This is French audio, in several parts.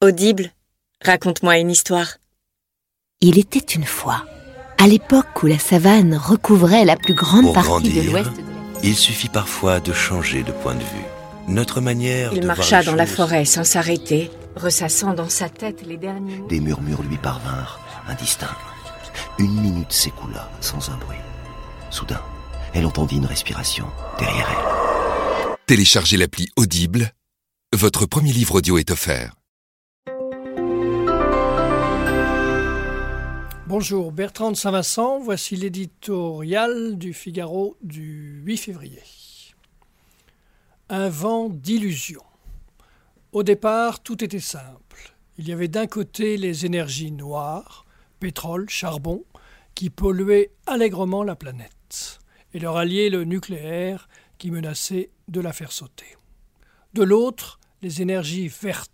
Audible, raconte-moi une histoire. Il était une fois, à l'époque où la savane recouvrait la plus grande Pour partie grandir, de l'ouest. Il suffit parfois de changer de point de vue. Notre manière Il de marcha voir les dans la forêt sans s'arrêter, ressassant dans sa tête les derniers mots. Des murmures lui parvinrent, indistincts. Une minute s'écoula sans un bruit. Soudain, elle entendit une respiration derrière elle. Téléchargez l'appli Audible. Votre premier livre audio est offert. Bonjour, Bertrand de Saint-Vincent, voici l'éditorial du Figaro du 8 février. Un vent d'illusion. Au départ, tout était simple. Il y avait d'un côté les énergies noires, pétrole, charbon, qui polluaient allègrement la planète, et leur allié le nucléaire qui menaçait de la faire sauter. De l'autre, les énergies vertes,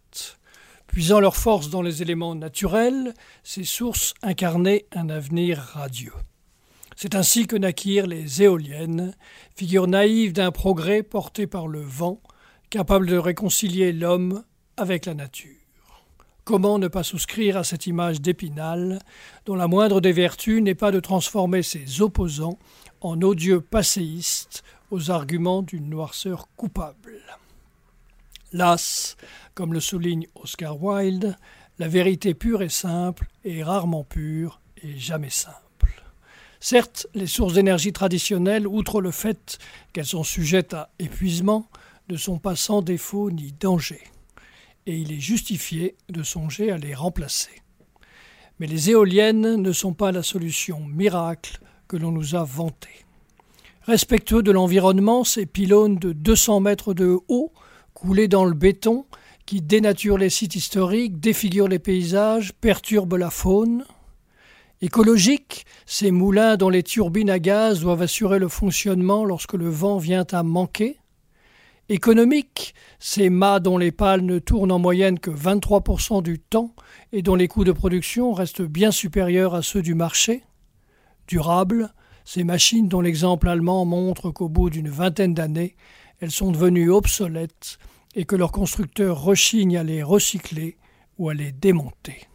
Puisant leur force dans les éléments naturels, ces sources incarnaient un avenir radieux. C'est ainsi que naquirent les éoliennes, figure naïve d'un progrès porté par le vent, capable de réconcilier l'homme avec la nature. Comment ne pas souscrire à cette image d'Épinal, dont la moindre des vertus n'est pas de transformer ses opposants en odieux passéistes aux arguments d'une noirceur coupable? Las, comme le souligne Oscar Wilde, la vérité pure et simple est rarement pure et jamais simple. Certes, les sources d'énergie traditionnelles, outre le fait qu'elles sont sujettes à épuisement, ne sont pas sans défaut ni danger, et il est justifié de songer à les remplacer. Mais les éoliennes ne sont pas la solution miracle que l'on nous a vantée. Respectueux de l'environnement, ces pylônes de 200 mètres de haut coulés dans le béton, qui dénaturent les sites historiques, défigurent les paysages, perturbent la faune. Écologiques, ces moulins dont les turbines à gaz doivent assurer le fonctionnement lorsque le vent vient à manquer. Économiques, ces mâts dont les pales ne tournent en moyenne que 23% du temps et dont les coûts de production restent bien supérieurs à ceux du marché. Durables, ces machines dont l'exemple allemand montre qu'au bout d'une vingtaine d'années, elles sont devenues obsolètes et que leurs constructeurs rechignent à les recycler ou à les démonter.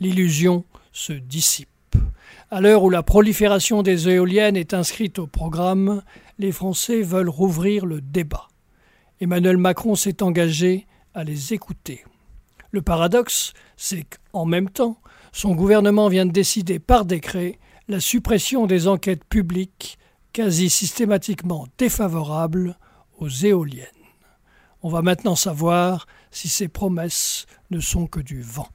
L'illusion se dissipe. À l'heure où la prolifération des éoliennes est inscrite au programme, les Français veulent rouvrir le débat. Emmanuel Macron s'est engagé à les écouter. Le paradoxe, c'est qu'en même temps, son gouvernement vient de décider par décret la suppression des enquêtes publiques quasi systématiquement défavorables aux éoliennes. On va maintenant savoir si ces promesses ne sont que du vent.